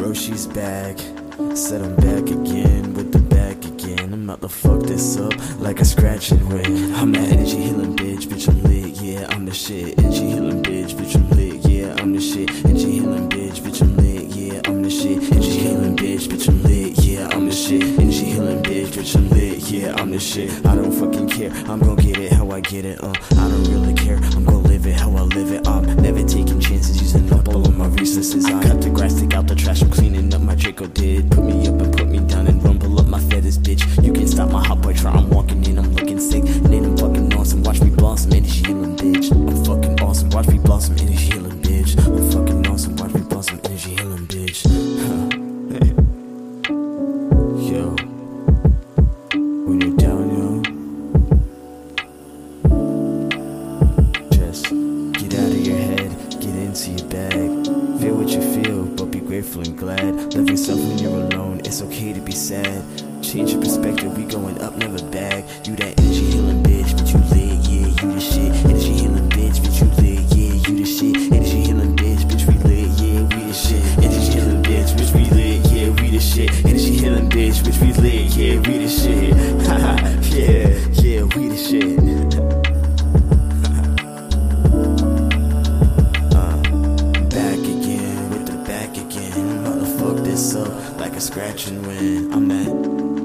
Roshi's back. Said I'm back again with the back again. I'm about to fuck this up like a scratch and. I'm that energy healing bitch, bitch, I'm lit, yeah, I'm the shit. Energy healing bitch, bitch, I'm lit, yeah, I'm the shit. Energy healing bitch, bitch, I'm lit, yeah, I'm the shit. Energy healing bitch, bitch, I'm lit, yeah, I'm the shit. Energy healing bitch, bitch, I'm lit, yeah, I'm the shit. I don't fucking care, I'm gonna get it I get it. Uh, I don't really care, I'm gonna live it how I live it. I'm never taking chances, using up all of my resources. I cut the grass, take out the trash, I'm cleaning up my Draco did. Put me grateful and glad. Love yourself when you're alone, it's okay to be sad. Change your perspective, we going up, never back. You that energy healing bitch, but you lit, yeah, you the shit. Energy healing bitch, but you lit, yeah, you the shit. Energy healing bitch, bitch, we lit, yeah, we the shit. Energy healing bitch, bitch, we lit, yeah, we the shit. Energy healing bitch, bitch, we lit, yeah, we the shit. Haha, yeah, scratching when I'm at